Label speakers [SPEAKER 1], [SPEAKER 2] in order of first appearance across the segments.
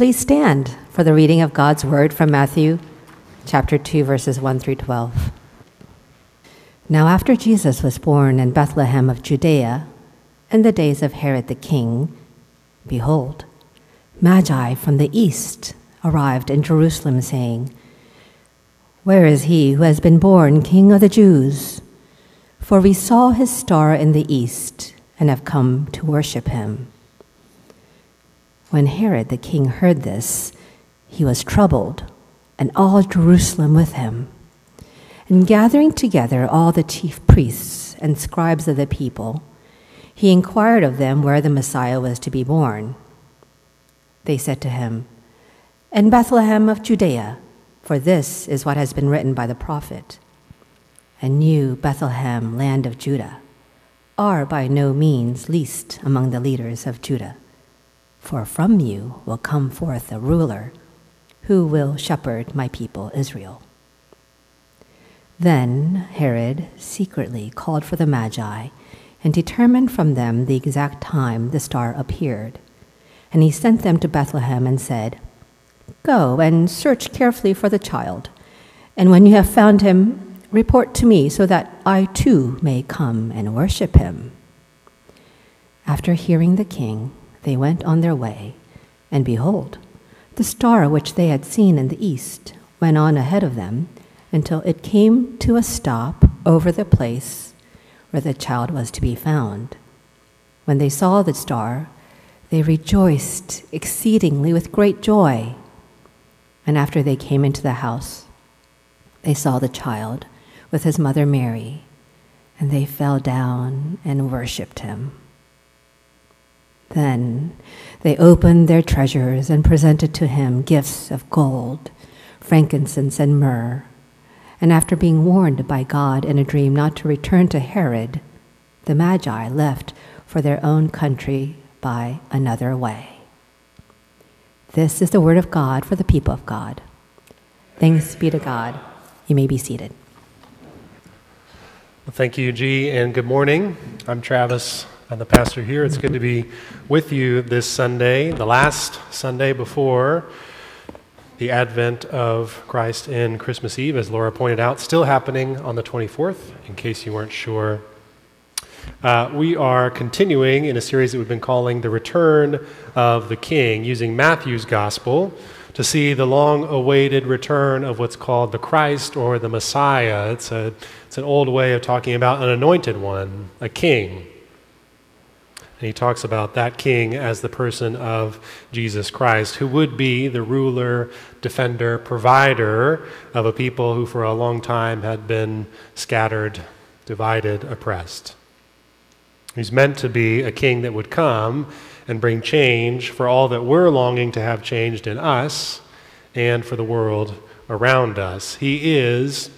[SPEAKER 1] Please stand for the reading of God's word from Matthew chapter 2, verses 1 through 12. Now, after Jesus was born in Bethlehem of Judea, in the days of Herod the king, behold, Magi from the east arrived in Jerusalem, saying, Where is he who has been born King of the Jews? For we saw his star in the east and have come to worship him. When Herod the king heard this, he was troubled, and all Jerusalem with him. And gathering together all the chief priests and scribes of the people, he inquired of them where the Messiah was to be born. They said to him, In Bethlehem of Judea, for this is what has been written by the prophet. And you, Bethlehem, land of Judah, are by no means least among the leaders of Judah for from you will come forth a ruler who will shepherd my people Israel. Then Herod secretly called for the Magi and determined from them the exact time the star appeared. And he sent them to Bethlehem and said, Go and search carefully for the child, and when you have found him, report to me so that I too may come and worship him. After hearing the king, they went on their way, and behold, the star which they had seen in the east went on ahead of them until it came to a stop over the place where the child was to be found. When they saw the star, they rejoiced exceedingly with great joy. And after they came into the house, they saw the child with his mother Mary, and they fell down and worshipped him. Then they opened their treasures and presented to him gifts of gold, frankincense, and myrrh. And after being warned by God in a dream not to return to Herod, the Magi left for their own country by another way. This is the word of God for the people of God. Thanks be to God. You may be seated.
[SPEAKER 2] Well, thank you, G, and good morning. I'm Travis. I'm the pastor here. It's good to be with you this Sunday, the last Sunday before the advent of Christ in Christmas Eve, as Laura pointed out, still happening on the 24th, in case you weren't sure. Uh, we are continuing in a series that we've been calling The Return of the King, using Matthew's Gospel to see the long awaited return of what's called the Christ or the Messiah. It's, a, it's an old way of talking about an anointed one, a king. And he talks about that king as the person of Jesus Christ, who would be the ruler, defender, provider of a people who for a long time had been scattered, divided, oppressed. He's meant to be a king that would come and bring change for all that we're longing to have changed in us and for the world around us. He is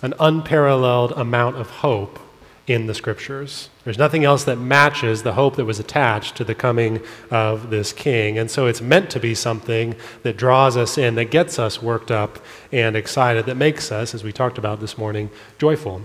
[SPEAKER 2] an unparalleled amount of hope in the scriptures. There's nothing else that matches the hope that was attached to the coming of this king. And so it's meant to be something that draws us in, that gets us worked up and excited, that makes us, as we talked about this morning, joyful.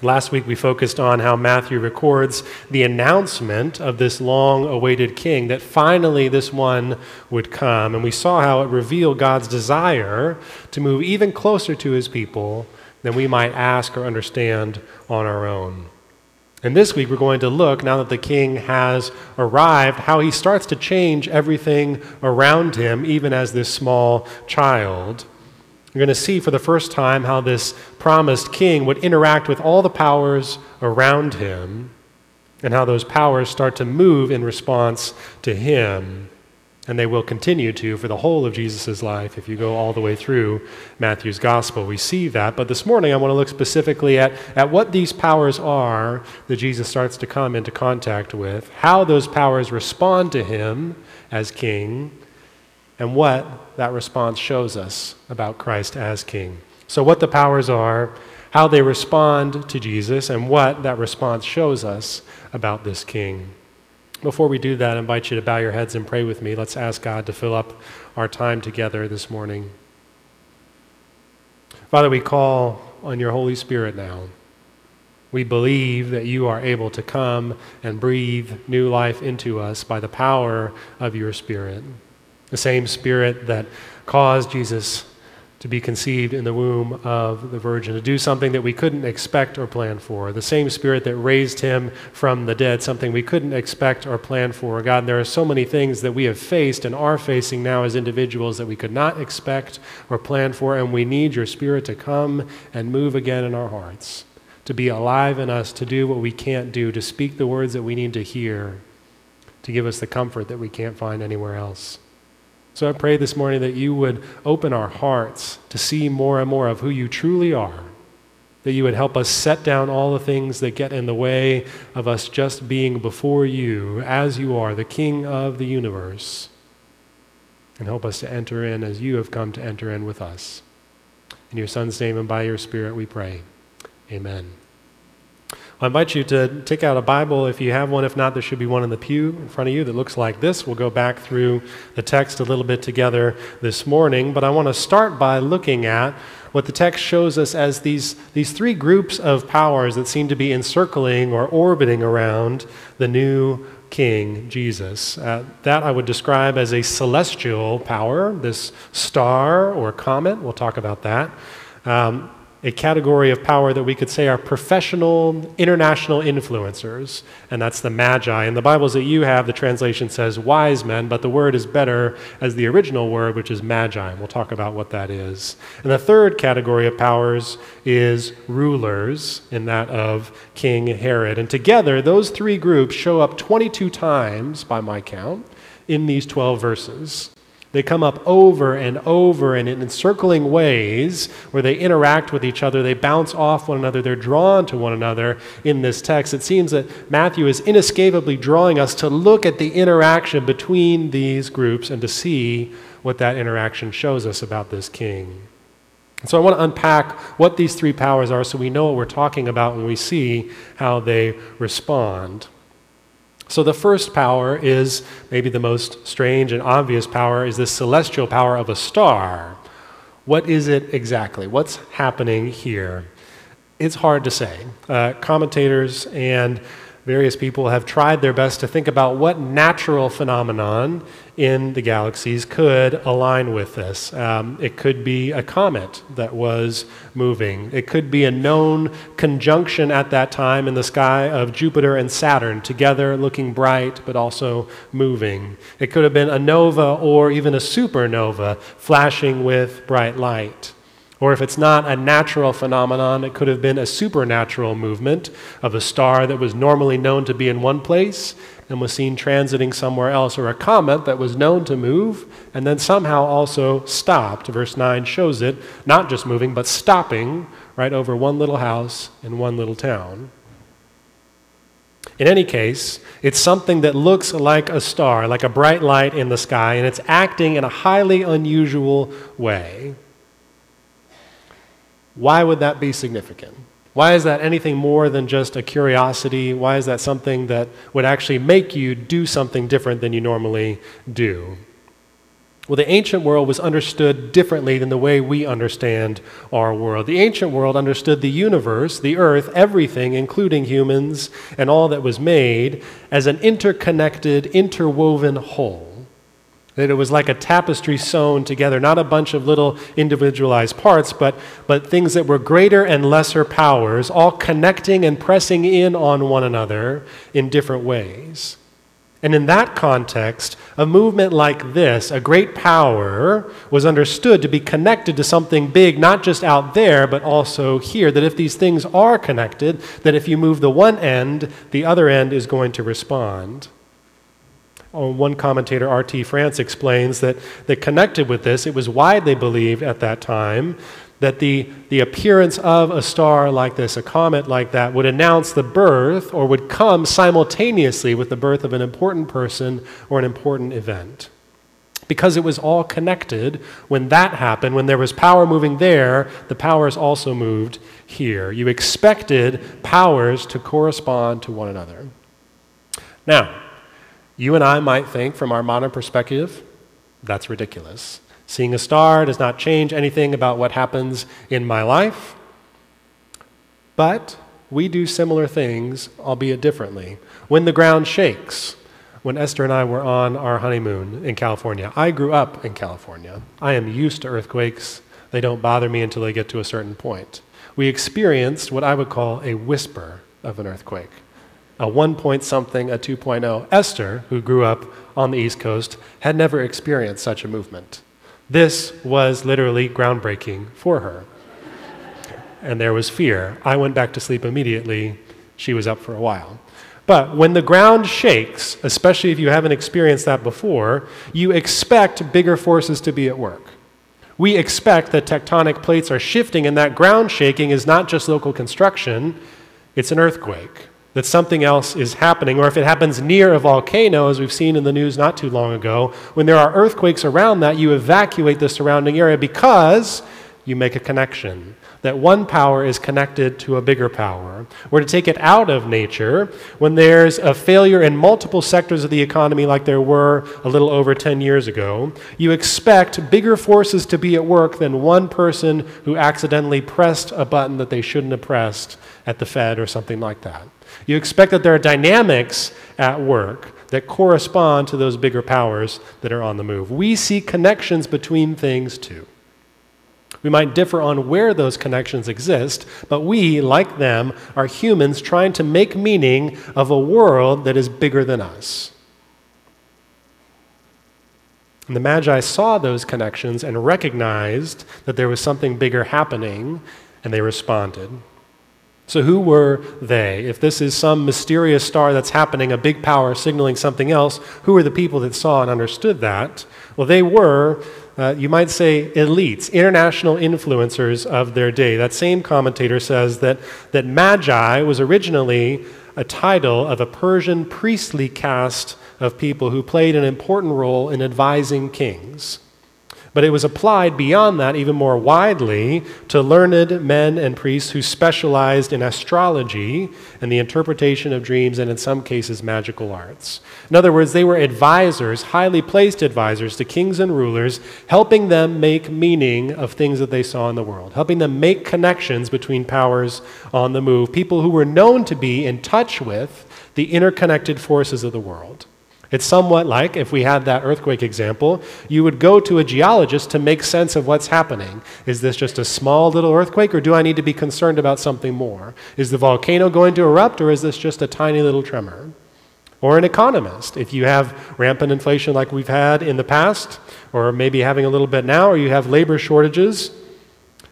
[SPEAKER 2] Last week we focused on how Matthew records the announcement of this long awaited king, that finally this one would come. And we saw how it revealed God's desire to move even closer to his people than we might ask or understand on our own. And this week, we're going to look, now that the king has arrived, how he starts to change everything around him, even as this small child. We're going to see for the first time how this promised king would interact with all the powers around him, and how those powers start to move in response to him and they will continue to for the whole of Jesus' life if you go all the way through Matthew's gospel. We see that. But this morning, I want to look specifically at, at what these powers are that Jesus starts to come into contact with, how those powers respond to him as king, and what that response shows us about Christ as king. So, what the powers are, how they respond to Jesus, and what that response shows us about this king. Before we do that, I invite you to bow your heads and pray with me. Let's ask God to fill up our time together this morning. Father, we call on your Holy Spirit now. We believe that you are able to come and breathe new life into us by the power of your Spirit. The same Spirit that caused Jesus to be conceived in the womb of the Virgin, to do something that we couldn't expect or plan for. The same Spirit that raised him from the dead, something we couldn't expect or plan for. God, there are so many things that we have faced and are facing now as individuals that we could not expect or plan for, and we need your Spirit to come and move again in our hearts, to be alive in us, to do what we can't do, to speak the words that we need to hear, to give us the comfort that we can't find anywhere else. So I pray this morning that you would open our hearts to see more and more of who you truly are, that you would help us set down all the things that get in the way of us just being before you as you are, the King of the universe, and help us to enter in as you have come to enter in with us. In your Son's name and by your Spirit we pray. Amen. I invite you to take out a Bible if you have one. If not, there should be one in the pew in front of you that looks like this. We'll go back through the text a little bit together this morning, but I want to start by looking at what the text shows us as these, these three groups of powers that seem to be encircling or orbiting around the new King, Jesus. Uh, that I would describe as a celestial power, this star or comet. We'll talk about that. Um, a category of power that we could say are professional international influencers, and that's the magi. In the Bibles that you have, the translation says wise men, but the word is better as the original word, which is magi. And we'll talk about what that is. And the third category of powers is rulers, in that of King Herod. And together, those three groups show up 22 times, by my count, in these 12 verses. They come up over and over and in encircling ways where they interact with each other. They bounce off one another. They're drawn to one another in this text. It seems that Matthew is inescapably drawing us to look at the interaction between these groups and to see what that interaction shows us about this king. So I want to unpack what these three powers are so we know what we're talking about when we see how they respond. So the first power is maybe the most strange and obvious power is this celestial power of a star. What is it exactly? What's happening here? It's hard to say. Uh, commentators and various people have tried their best to think about what natural phenomenon in the galaxies could align with this. Um, it could be a comet that was moving, it could be a known conjunction at that time in the sky of Jupiter and Saturn, together looking bright but also moving. It could have been a nova or even a supernova flashing with bright light. Or if it's not a natural phenomenon, it could have been a supernatural movement of a star that was normally known to be in one place and was seen transiting somewhere else, or a comet that was known to move and then somehow also stopped. Verse 9 shows it not just moving, but stopping right over one little house in one little town. In any case, it's something that looks like a star, like a bright light in the sky, and it's acting in a highly unusual way. Why would that be significant? Why is that anything more than just a curiosity? Why is that something that would actually make you do something different than you normally do? Well, the ancient world was understood differently than the way we understand our world. The ancient world understood the universe, the earth, everything, including humans and all that was made, as an interconnected, interwoven whole. That it was like a tapestry sewn together, not a bunch of little individualized parts, but, but things that were greater and lesser powers, all connecting and pressing in on one another in different ways. And in that context, a movement like this, a great power, was understood to be connected to something big, not just out there, but also here. That if these things are connected, that if you move the one end, the other end is going to respond. Oh, one commentator, R.T. France, explains that, that connected with this, it was widely believed at that time that the, the appearance of a star like this, a comet like that, would announce the birth or would come simultaneously with the birth of an important person or an important event. Because it was all connected, when that happened, when there was power moving there, the powers also moved here. You expected powers to correspond to one another. Now, you and I might think, from our modern perspective, that's ridiculous. Seeing a star does not change anything about what happens in my life. But we do similar things, albeit differently. When the ground shakes, when Esther and I were on our honeymoon in California. I grew up in California. I am used to earthquakes. They don't bother me until they get to a certain point. We experienced what I would call a whisper of an earthquake a 1 point something, a 2.0. Esther, who grew up on the East Coast, had never experienced such a movement. This was literally groundbreaking for her. and there was fear. I went back to sleep immediately. She was up for a while. But when the ground shakes, especially if you haven't experienced that before, you expect bigger forces to be at work. We expect that tectonic plates are shifting, and that ground shaking is not just local construction, it's an earthquake that something else is happening, or if it happens near a volcano, as we've seen in the news not too long ago, when there are earthquakes around that, you evacuate the surrounding area because you make a connection. That one power is connected to a bigger power. Or to take it out of nature, when there's a failure in multiple sectors of the economy, like there were a little over 10 years ago, you expect bigger forces to be at work than one person who accidentally pressed a button that they shouldn't have pressed at the Fed or something like that. You expect that there are dynamics at work that correspond to those bigger powers that are on the move. We see connections between things too. We might differ on where those connections exist, but we, like them, are humans trying to make meaning of a world that is bigger than us. And the Magi saw those connections and recognized that there was something bigger happening, and they responded. So, who were they? If this is some mysterious star that's happening, a big power signaling something else, who were the people that saw and understood that? Well, they were, uh, you might say, elites, international influencers of their day. That same commentator says that, that Magi was originally a title of a Persian priestly caste of people who played an important role in advising kings. But it was applied beyond that even more widely to learned men and priests who specialized in astrology and the interpretation of dreams and, in some cases, magical arts. In other words, they were advisors, highly placed advisors to kings and rulers, helping them make meaning of things that they saw in the world, helping them make connections between powers on the move, people who were known to be in touch with the interconnected forces of the world. It's somewhat like, if we had that earthquake example, you would go to a geologist to make sense of what's happening. Is this just a small little earthquake, or do I need to be concerned about something more? Is the volcano going to erupt, or is this just a tiny little tremor? Or an economist. If you have rampant inflation like we've had in the past, or maybe having a little bit now, or you have labor shortages,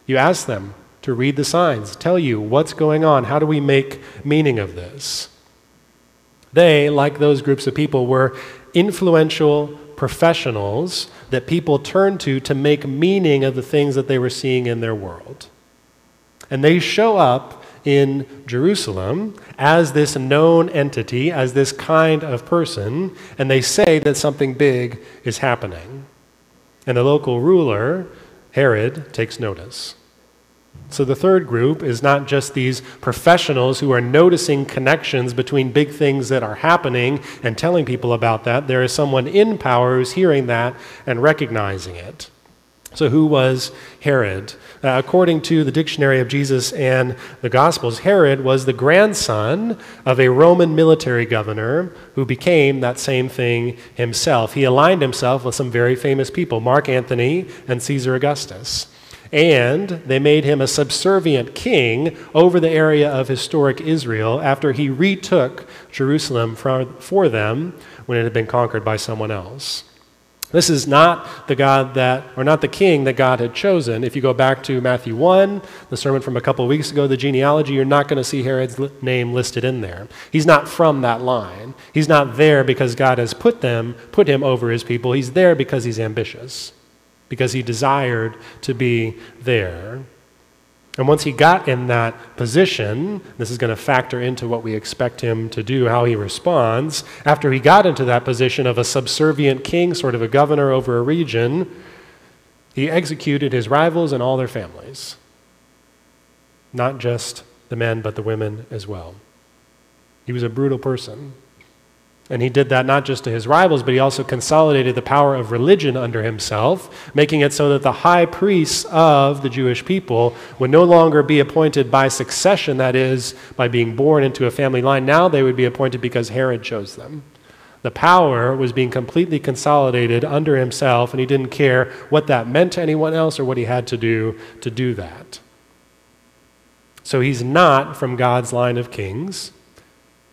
[SPEAKER 2] you ask them to read the signs, tell you what's going on, how do we make meaning of this? They, like those groups of people, were influential professionals that people turned to to make meaning of the things that they were seeing in their world. And they show up in Jerusalem as this known entity, as this kind of person, and they say that something big is happening. And the local ruler, Herod, takes notice. So the third group is not just these professionals who are noticing connections between big things that are happening and telling people about that. There is someone in power who's hearing that and recognizing it. So, who was Herod? Uh, according to the dictionary of Jesus and the Gospels, Herod was the grandson of a Roman military governor who became that same thing himself. He aligned himself with some very famous people, Mark Antony and Caesar Augustus. And they made him a subservient king over the area of historic Israel after he retook Jerusalem for, them when it had been conquered by someone else. This is not the God that, or not the king that God had chosen. If you go back to Matthew 1, the sermon from a couple of weeks ago, the genealogy, you're not going to see Herod's name listed in there. He's not from that line. He's not there because God has put them, put him over his people. He's there because he's ambitious because he desired to be there. And once he got in that position, this is going to factor into what we expect him to do, how he responds. After he got into that position of a subservient king, sort of a governor over a region, he executed his rivals and all their families. Not just the men, but the women as well. He was a brutal person. And he did that not just to his rivals, but he also consolidated the power of religion under himself, making it so that the high priests of the Jewish people would no longer be appointed by succession, that is, by being born into a family line. Now they would be appointed because Herod chose them. The power was being completely consolidated under himself, and he didn't care what that meant to anyone else or what he had to do to do that. So he's not from God's line of kings.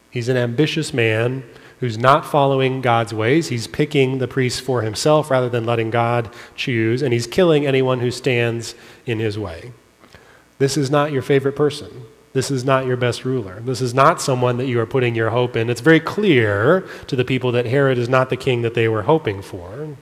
[SPEAKER 2] He's an ambitious man who's not following God's ways. He's picking the priests for himself rather than letting God choose, and he's killing anyone who stands in his way. This is not your favorite person. This is not your best ruler. This is not someone that you are putting your hope in. It's very clear to the people that Herod is not the king that they were hoping for.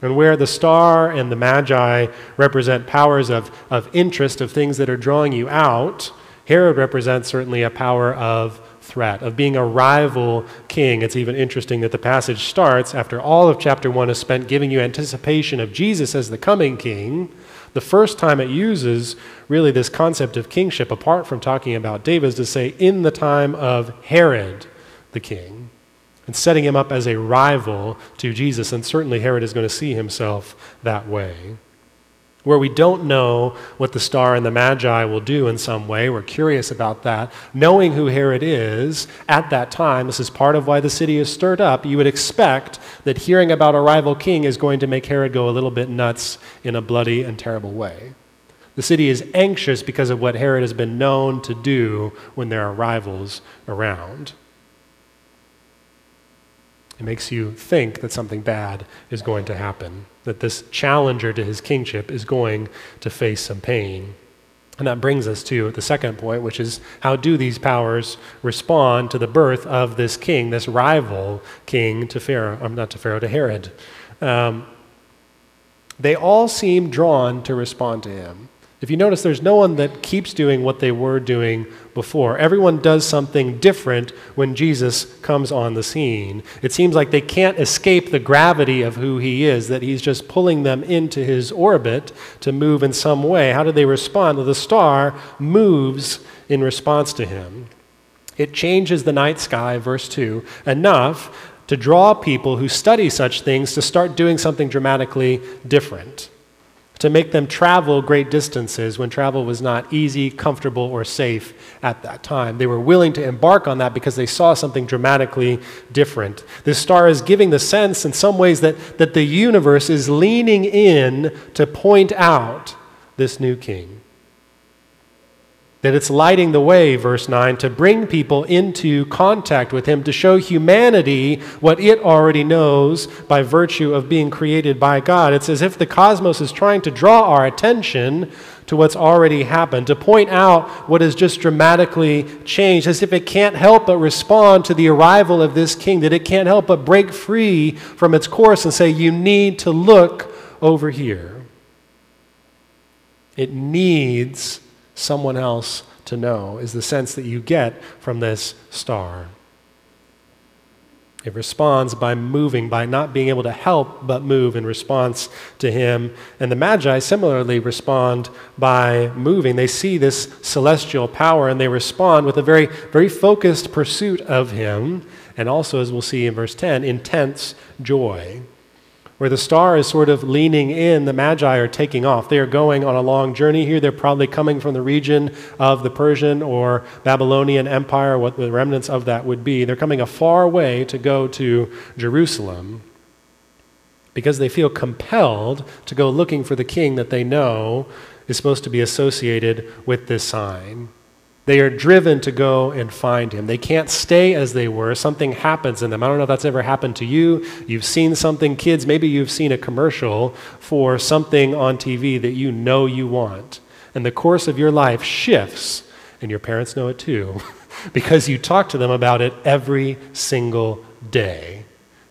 [SPEAKER 2] And where the star and the magi represent powers of, of interest, of things that are drawing you out, Herod represents certainly a power of threat, of being a rival king. It's even interesting that the passage starts after all of chapter 1 is spent giving you anticipation of Jesus as the coming king. The first time it uses really this concept of kingship, apart from talking about David, is to say, in the time of Herod the king, and setting him up as a rival to Jesus. And certainly Herod is going to see himself that way where we don't know what the star and the magi will do in some way. We're curious about that. Knowing who Herod is at that time, this is part of why the city is stirred up. You would expect that hearing about a rival king is going to make Herod go a little bit nuts in a bloody and terrible way. The city is anxious because of what Herod has been known to do when there are rivals around. It makes you think that something bad is going to happen, that this challenger to his kingship is going to face some pain. And that brings us to the second point, which is how do these powers respond to the birth of this king, this rival king to Pharaoh, um, not to Pharaoh, to Herod? Um, they all seem drawn to respond to him. If you notice, there's no one that keeps doing what they were doing before. Everyone does something different when Jesus comes on the scene. It seems like they can't escape the gravity of who he is, that he's just pulling them into his orbit to move in some way. How do they respond? Well, the star moves in response to him. It changes the night sky, verse 2, enough to draw people who study such things to start doing something dramatically different to make them travel great distances when travel was not easy, comfortable, or safe at that time. They were willing to embark on that because they saw something dramatically different. This star is giving the sense, in some ways, that, that the universe is leaning in to point out this new king that it's lighting the way, verse 9, to bring people into contact with Him, to show humanity what it already knows by virtue of being created by God. It's as if the cosmos is trying to draw our attention to what's already happened, to point out what has just dramatically changed, as if it can't help but respond to the arrival of this king, that it can't help but break free from its course and say, You need to look over here. It needs someone else to know, is the sense that you get from this star. It responds by moving, by not being able to help but move in response to him. And the Magi similarly respond by moving. They see this celestial power and they respond with a very, very focused pursuit of him. And also, as we'll see in verse 10, intense joy where the star is sort of leaning in, the Magi are taking off. They are going on a long journey here. They're probably coming from the region of the Persian or Babylonian Empire, what the remnants of that would be. They're coming a far way to go to Jerusalem because they feel compelled to go looking for the king that they know is supposed to be associated with this sign. They are driven to go and find him. They can't stay as they were. Something happens in them. I don't know if that's ever happened to you. You've seen something, kids, maybe you've seen a commercial for something on TV that you know you want. And the course of your life shifts, and your parents know it too, because you talk to them about it every single day.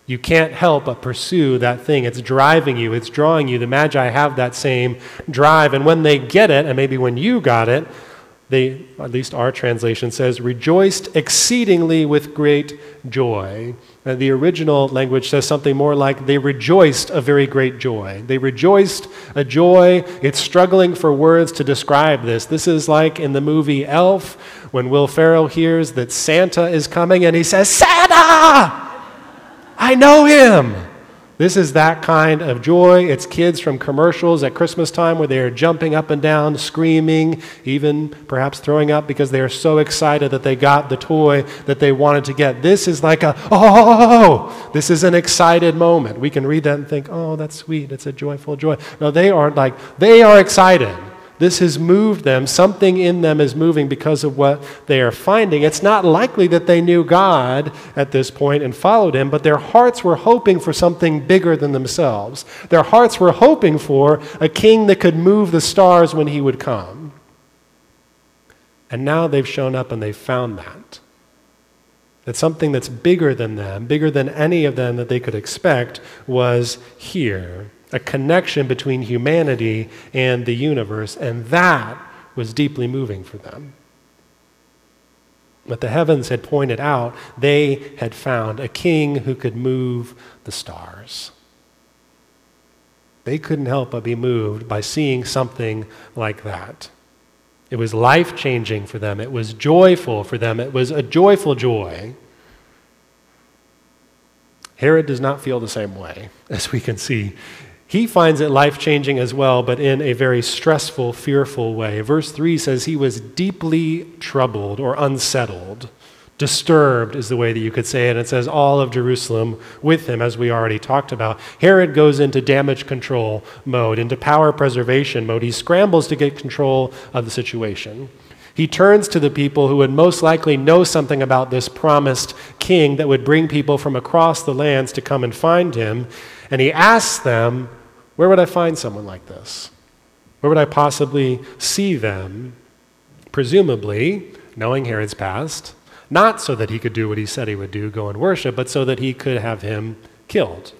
[SPEAKER 2] You can't help but pursue that thing. It's driving you, it's drawing you. The Magi have that same drive. And when they get it, and maybe when you got it, they, at least our translation says, rejoiced exceedingly with great joy. Uh, the original language says something more like they rejoiced a very great joy. They rejoiced a joy. It's struggling for words to describe this. This is like in the movie Elf when Will Ferrell hears that Santa is coming and he says, Santa! I know him! This is that kind of joy. It's kids from commercials at Christmas time where they are jumping up and down, screaming, even perhaps throwing up because they are so excited that they got the toy that they wanted to get. This is like a, oh, this is an excited moment. We can read that and think, oh, that's sweet. It's a joyful joy. No, they aren't like, they are excited. This has moved them. Something in them is moving because of what they are finding. It's not likely that they knew God at this point and followed Him, but their hearts were hoping for something bigger than themselves. Their hearts were hoping for a king that could move the stars when He would come. And now they've shown up and they've found that. That something that's bigger than them, bigger than any of them that they could expect, was here a connection between humanity and the universe, and that was deeply moving for them. But the heavens had pointed out they had found a king who could move the stars. They couldn't help but be moved by seeing something like that. It was life changing for them. It was joyful for them. It was a joyful joy. Herod does not feel the same way, as we can see he finds it life changing as well, but in a very stressful, fearful way. Verse 3 says he was deeply troubled or unsettled. Disturbed is the way that you could say it. And It says all of Jerusalem with him, as we already talked about. Herod goes into damage control mode, into power preservation mode. He scrambles to get control of the situation. He turns to the people who would most likely know something about this promised king that would bring people from across the lands to come and find him. And he asks them, where would I find someone like this? Where would I possibly see them? Presumably, knowing Herod's past, not so that he could do what he said he would do, go and worship, but so that he could have him killed.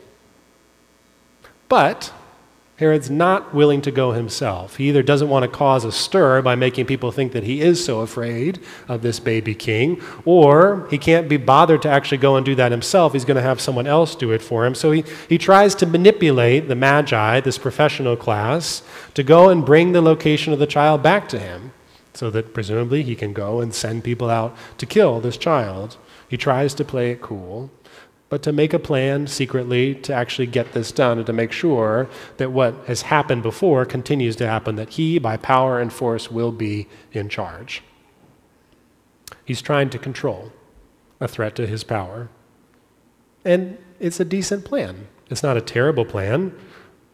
[SPEAKER 2] But Herod's not willing to go himself. He either doesn't want to cause a stir by making people think that he is so afraid of this baby king, or he can't be bothered to actually go and do that himself. He's going to have someone else do it for him. So he, he tries to manipulate the Magi, this professional class, to go and bring the location of the child back to him so that presumably he can go and send people out to kill this child. He tries to play it cool but to make a plan secretly to actually get this done and to make sure that what has happened before continues to happen, that he, by power and force, will be in charge. He's trying to control a threat to his power. And it's a decent plan. It's not a terrible plan,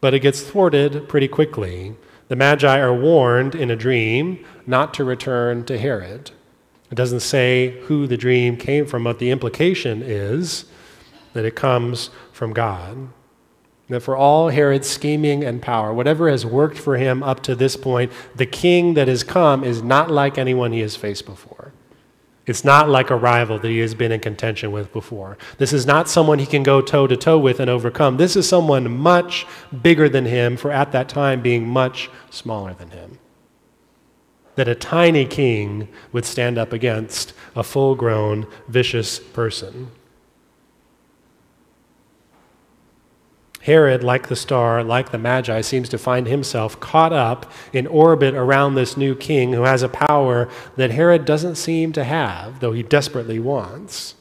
[SPEAKER 2] but it gets thwarted pretty quickly. The Magi are warned in a dream not to return to Herod. It doesn't say who the dream came from, but the implication is that it comes from God. That for all Herod's scheming and power, whatever has worked for him up to this point, the king that has come is not like anyone he has faced before. It's not like a rival that he has been in contention with before. This is not someone he can go toe to toe with and overcome. This is someone much bigger than him, for at that time being much smaller than him. That a tiny king would stand up against a full grown, vicious person. Herod, like the star, like the Magi, seems to find himself caught up in orbit around this new king who has a power that Herod doesn't seem to have, though he desperately wants.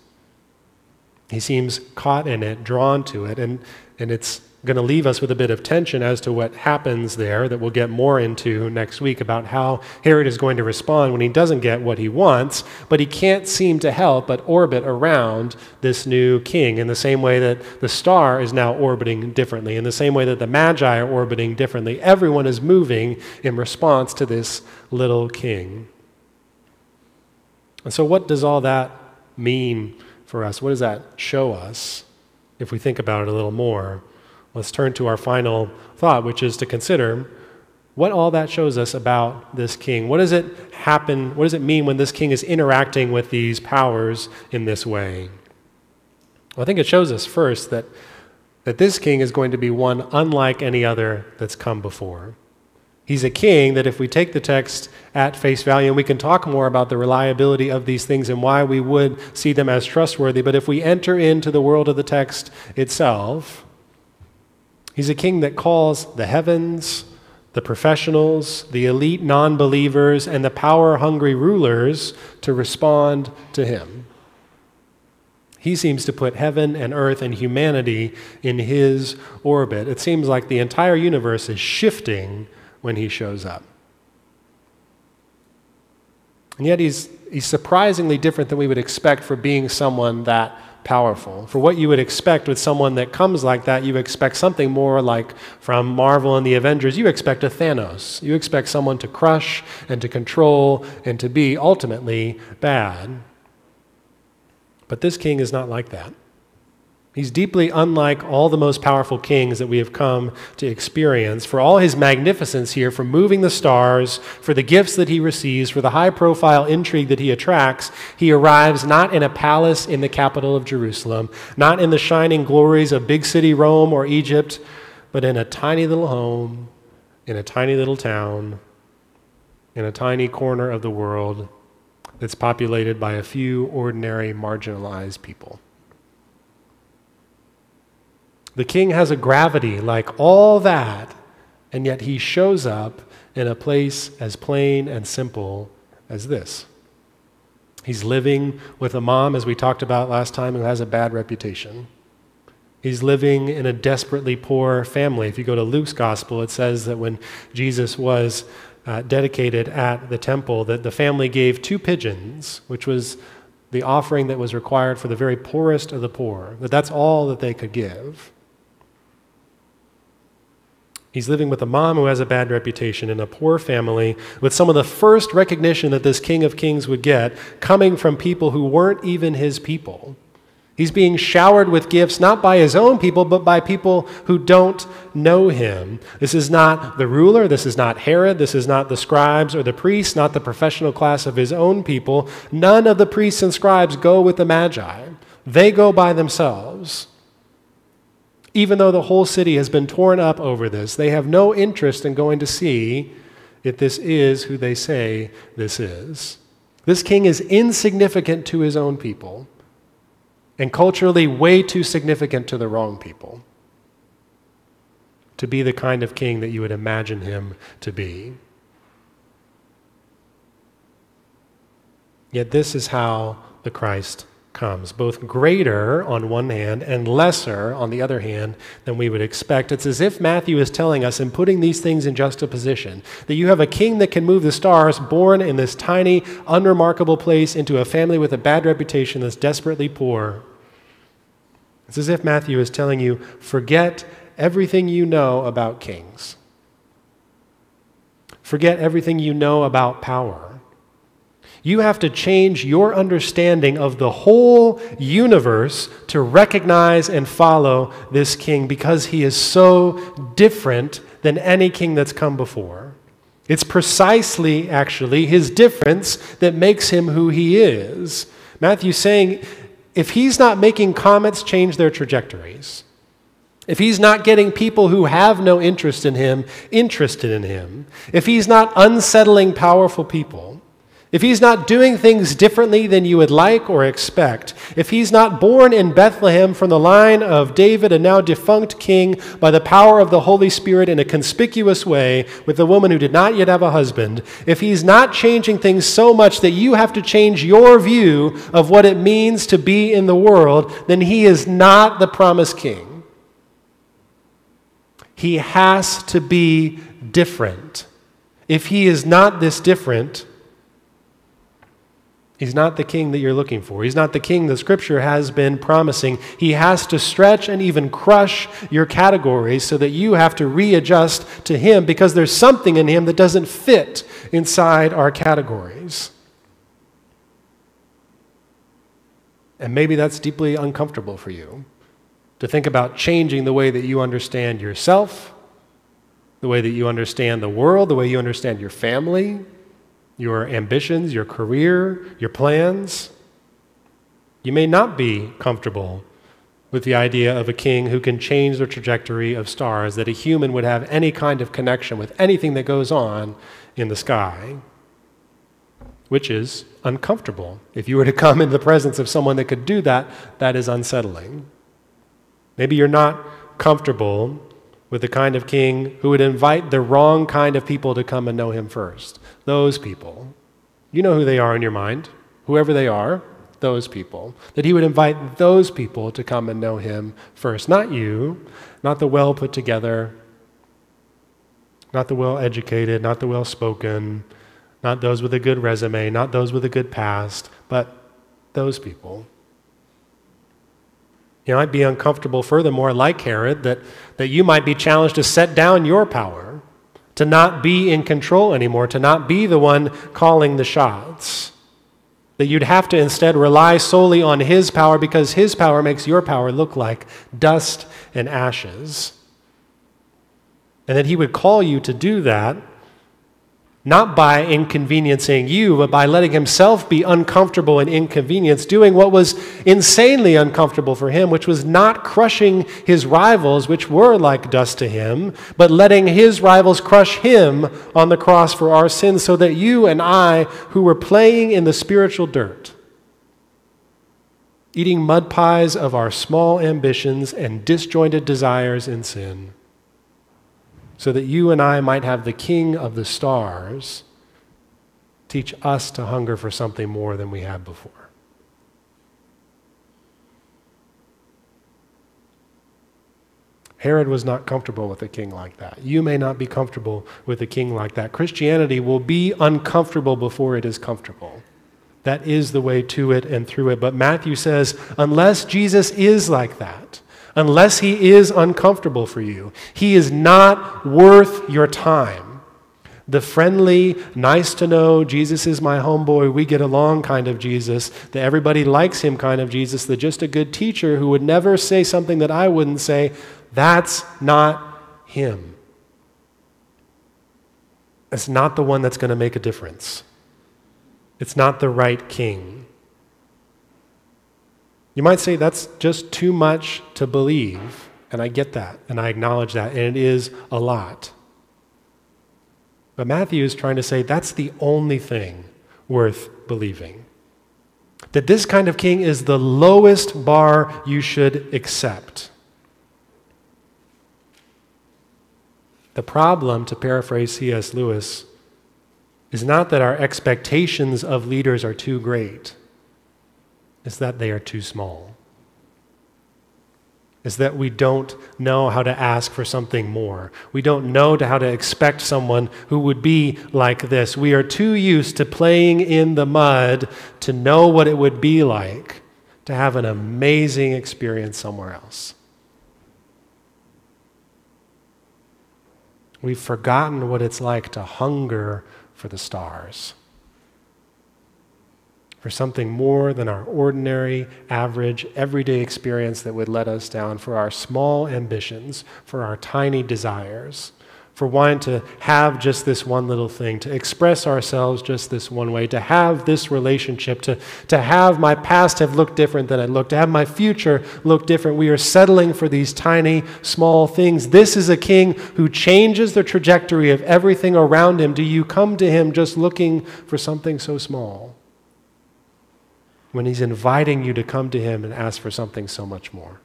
[SPEAKER 2] He seems caught in it, drawn to it, and, and it's going to leave us with a bit of tension as to what happens there that we'll get more into next week about how Herod is going to respond when he doesn't get what he wants, but he can't seem to help but orbit around this new king in the same way that the star is now orbiting differently, in the same way that the Magi are orbiting differently. Everyone is moving in response to this little king. And so, what does all that mean for us? What does that show us if we think about it a little more? Let's turn to our final thought, which is to consider what all that shows us about this king. What does it happen? What does it mean when this king is interacting with these powers in this way? Well, I think it shows us first that, that this king is going to be one unlike any other that's come before. He's a king that, if we take the text at face value, and we can talk more about the reliability of these things and why we would see them as trustworthy, but if we enter into the world of the text itself, He's a king that calls the heavens, the professionals, the elite non believers, and the power hungry rulers to respond to him. He seems to put heaven and earth and humanity in his orbit. It seems like the entire universe is shifting when he shows up. And yet he's, he's surprisingly different than we would expect for being someone that powerful. For what you would expect with someone that comes like that, you expect something more like from Marvel and the Avengers. You expect a Thanos. You expect someone to crush and to control and to be ultimately bad. But this king is not like that. He's deeply unlike all the most powerful kings that we have come to experience. For all his magnificence here, for moving the stars, for the gifts that he receives, for the high profile intrigue that he attracts, he arrives not in a palace in the capital of Jerusalem, not in the shining glories of big city Rome or Egypt, but in a tiny little home, in a tiny little town, in a tiny corner of the world that's populated by a few ordinary, marginalized people. The king has a gravity like all that, and yet he shows up in a place as plain and simple as this. He's living with a mom, as we talked about last time, who has a bad reputation. He's living in a desperately poor family. If you go to Luke's gospel, it says that when Jesus was uh, dedicated at the temple that the family gave two pigeons, which was the offering that was required for the very poorest of the poor, that that's all that they could give. He's living with a mom who has a bad reputation in a poor family with some of the first recognition that this King of Kings would get coming from people who weren't even his people. He's being showered with gifts not by his own people, but by people who don't know him. This is not the ruler, this is not Herod, this is not the scribes or the priests, not the professional class of his own people. None of the priests and scribes go with the Magi, they go by themselves. Even though the whole city has been torn up over this, they have no interest in going to see if this is who they say this is. This king is insignificant to his own people and culturally way too significant to the wrong people to be the kind of king that you would imagine him to be. Yet, this is how the Christ comes, both greater on one hand and lesser on the other hand than we would expect. It's as if Matthew is telling us in putting these things in juxtaposition that you have a king that can move the stars, born in this tiny, unremarkable place, into a family with a bad reputation that's desperately poor. It's as if Matthew is telling you forget everything you know about kings, forget everything you know about power. You have to change your understanding of the whole universe to recognize and follow this king because he is so different than any king that's come before. It's precisely, actually, his difference that makes him who he is. Matthew's saying if he's not making comets change their trajectories, if he's not getting people who have no interest in him interested in him, if he's not unsettling powerful people, if he's not doing things differently than you would like or expect, if he's not born in Bethlehem from the line of David, a now defunct king, by the power of the Holy Spirit in a conspicuous way with a woman who did not yet have a husband, if he's not changing things so much that you have to change your view of what it means to be in the world, then he is not the promised king. He has to be different. If he is not this different, He's not the king that you're looking for. He's not the king the scripture has been promising. He has to stretch and even crush your categories so that you have to readjust to him because there's something in him that doesn't fit inside our categories. And maybe that's deeply uncomfortable for you to think about changing the way that you understand yourself, the way that you understand the world, the way you understand your family your ambitions, your career, your plans. You may not be comfortable with the idea of a king who can change the trajectory of stars, that a human would have any kind of connection with anything that goes on in the sky, which is uncomfortable. If you were to come in the presence of someone that could do that, that is unsettling. Maybe you're not comfortable with the kind of king who would invite the wrong kind of people to come and know him first. Those people. You know who they are in your mind, whoever they are. those people, that he would invite those people to come and know him first. Not you, not the well put together, not the well educated, not the well spoken, not those with a good resume, not those with a good past, but those people. You I'd be uncomfortable, furthermore, like Herod, that, that you might be challenged to set down your power, to not be in control anymore, to not be the one calling the shots. That you'd have to instead rely solely on His power because His power makes your power look like dust and ashes. And that He would call you to do that not by inconveniencing you, but by letting himself be uncomfortable and inconvenienced, doing what was insanely uncomfortable for him, which was not crushing his rivals, which were like dust to him, but letting his rivals crush him on the cross for our sins, so that you and I, who were playing in the spiritual dirt, eating mud pies of our small ambitions and disjointed desires in sin, so that you and I might have the King of the stars teach us to hunger for something more than we had before. Herod was not comfortable with a king like that. You may not be comfortable with a king like that. Christianity will be uncomfortable before it is comfortable. That is the way to it and through it. But Matthew says, unless Jesus is like that, unless he is uncomfortable for you. He is not worth your time. The friendly, nice to know, Jesus is my homeboy, we get along kind of Jesus, the everybody likes him kind of Jesus, the just a good teacher who would never say something that I wouldn't say, that's not him. It's not the one that's going to make a difference. It's not the right king. You might say that's just too much to believe, and I get that, and I acknowledge that, and it is a lot. But Matthew is trying to say that's the only thing worth believing. That this kind of king is the lowest bar you should accept. The problem, to paraphrase C.S. Lewis, is not that our expectations of leaders are too great is that they are too small. Is that we don't know how to ask for something more. We don't know how to expect someone who would be like this. We are too used to playing in the mud to know what it would be like to have an amazing experience somewhere else. We've forgotten what it's like to hunger for the stars for something more than our ordinary, average, everyday experience that would let us down, for our small ambitions, for our tiny desires, for wanting to have just this one little thing, to express ourselves just this one way, to have this relationship, to, to have my past have looked different than it looked, to have my future look different. We are settling for these tiny, small things. This is a king who changes the trajectory of everything around him. Do you come to him just looking for something so small? When He's inviting you to come to Him and ask for something so much more.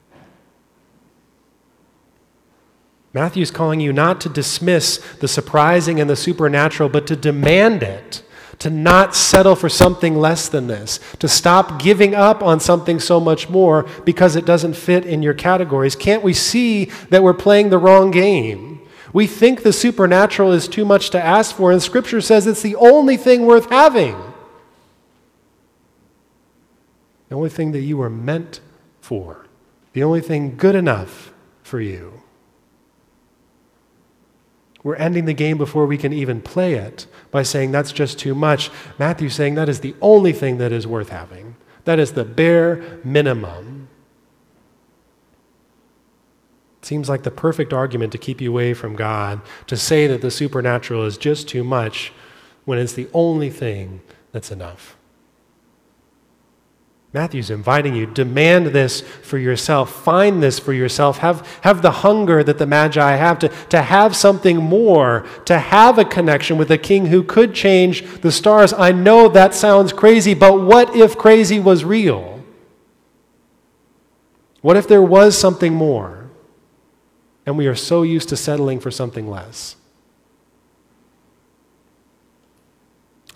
[SPEAKER 2] Matthew's calling you not to dismiss the surprising and the supernatural, but to demand it, to not settle for something less than this, to stop giving up on something so much more because it doesn't fit in your categories. Can't we see that we're playing the wrong game? We think the supernatural is too much to ask for, and Scripture says it's the only thing worth having the only thing that you were meant for, the only thing good enough for you. We're ending the game before we can even play it by saying that's just too much. Matthew's saying that is the only thing that is worth having. That is the bare minimum. It seems like the perfect argument to keep you away from God to say that the supernatural is just too much when it's the only thing that's enough. Matthew's inviting you. Demand this for yourself. Find this for yourself. Have, have the hunger that the Magi have to, to have something more, to have a connection with a king who could change the stars. I know that sounds crazy, but what if crazy was real? What if there was something more? And we are so used to settling for something less.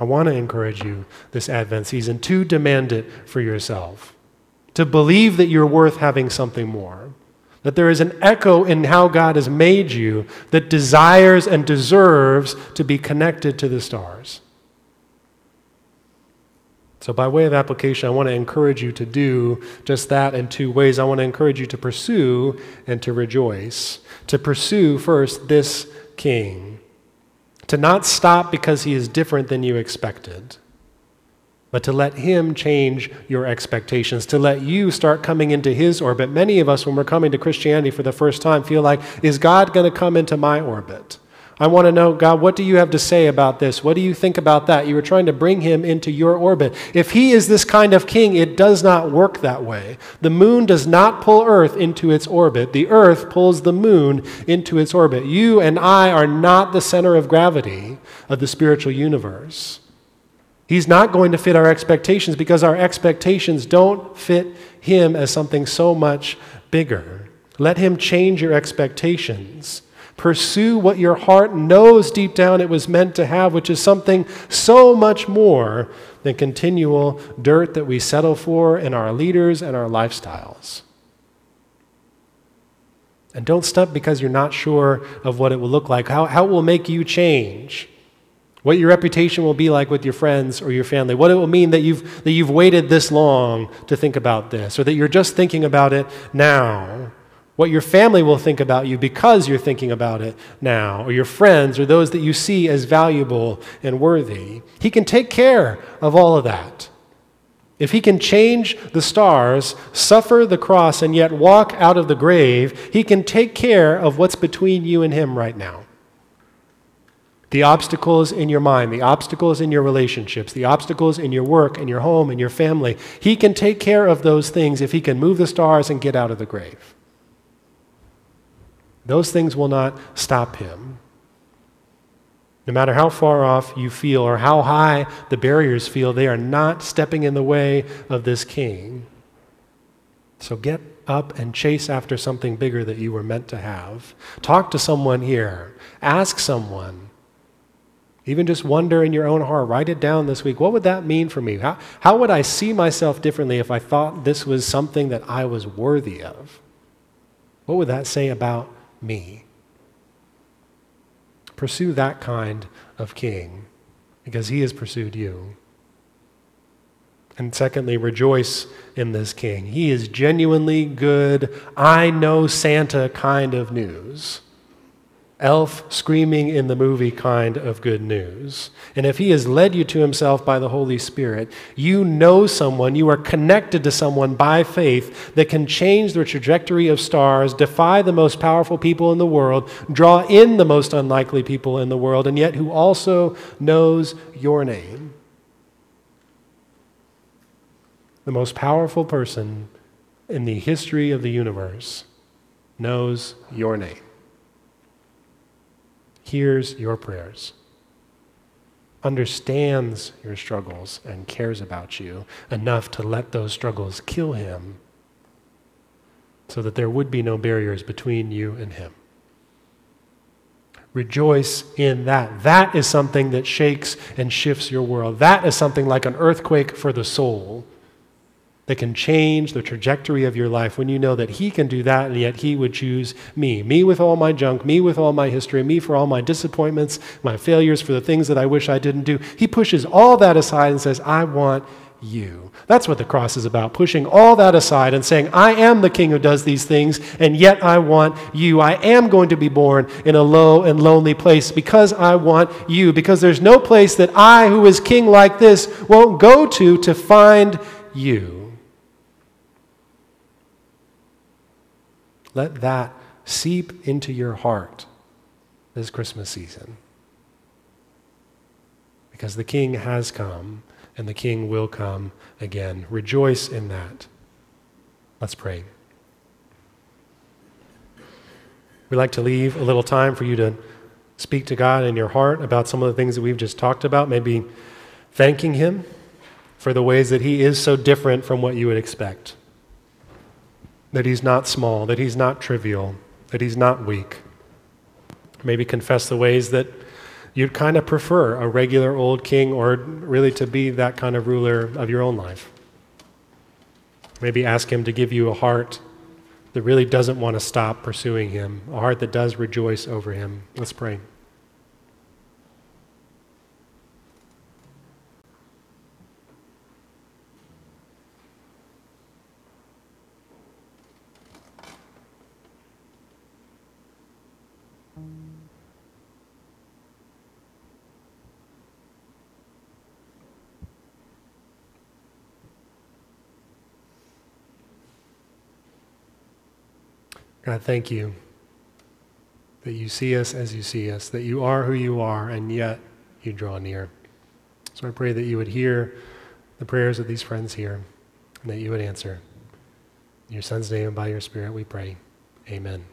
[SPEAKER 2] I want to encourage you this Advent season to demand it for yourself, to believe that you're worth having something more, that there is an echo in how God has made you that desires and deserves to be connected to the stars. So, by way of application, I want to encourage you to do just that in two ways. I want to encourage you to pursue and to rejoice. To pursue first this king, to not stop because he is different than you expected, but to let him change your expectations, to let you start coming into his orbit. Many of us, when we're coming to Christianity for the first time, feel like, is God going to come into my orbit? I want to know, God, what do you have to say about this? What do you think about that? You were trying to bring him into your orbit. If he is this kind of king, it does not work that way. The moon does not pull Earth into its orbit, the Earth pulls the moon into its orbit. You and I are not the center of gravity of the spiritual universe. He's not going to fit our expectations because our expectations don't fit him as something so much bigger. Let him change your expectations. Pursue what your heart knows deep down it was meant to have, which is something so much more than continual dirt that we settle for in our leaders and our lifestyles. And don't stop because you're not sure of what it will look like, how, how it will make you change, what your reputation will be like with your friends or your family, what it will mean that you've, that you've waited this long to think about this, or that you're just thinking about it now what your family will think about you because you're thinking about it now, or your friends, or those that you see as valuable and worthy. He can take care of all of that. If he can change the stars, suffer the cross, and yet walk out of the grave, he can take care of what's between you and him right now. The obstacles in your mind, the obstacles in your relationships, the obstacles in your work and your home and your family, he can take care of those things if he can move the stars and get out of the grave. Those things will not stop him. No matter how far off you feel or how high the barriers feel, they are not stepping in the way of this king. So get up and chase after something bigger that you were meant to have. Talk to someone here. Ask someone. Even just wonder in your own heart, write it down this week. What would that mean for me? How, how would I see myself differently if I thought this was something that I was worthy of? What would that say about me. Pursue that kind of king because he has pursued you. And secondly, rejoice in this king. He is genuinely good, I know Santa kind of news elf screaming in the movie kind of good news. And if he has led you to himself by the Holy Spirit, you know someone, you are connected to someone by faith that can change the trajectory of stars, defy the most powerful people in the world, draw in the most unlikely people in the world, and yet who also knows your name. The most powerful person in the history of the universe knows your name hears your prayers, understands your struggles, and cares about you enough to let those struggles kill him so that there would be no barriers between you and him. Rejoice in that. That is something that shakes and shifts your world. That is something like an earthquake for the soul that can change the trajectory of your life when you know that He can do that, and yet He would choose me. Me with all my junk, me with all my history, me for all my disappointments, my failures, for the things that I wish I didn't do. He pushes all that aside and says, I want you. That's what the cross is about, pushing all that aside and saying, I am the king who does these things, and yet I want you. I am going to be born in a low and lonely place because I want you, because there's no place that I, who is king like this, won't go to to find you. Let that seep into your heart this Christmas season. Because the King has come and the King will come again. Rejoice in that. Let's pray. We'd like to leave a little time for you to speak to God in your heart about some of the things that we've just talked about, maybe thanking Him for the ways that He is so different from what you would expect that he's not small, that he's not trivial, that he's not weak. Maybe confess the ways that, you'd kind of prefer a regular old king or really to be that kind of ruler of your own life. Maybe ask Him to give you a heart that really doesn't want to stop pursuing Him, a heart that does rejoice over Him. Let's pray. God, thank you that you see us as you see us, that you are who you are, and yet you draw near. So I pray that you would hear the prayers of these friends here and that you would answer. In your Son's name and by your Spirit we pray. Amen.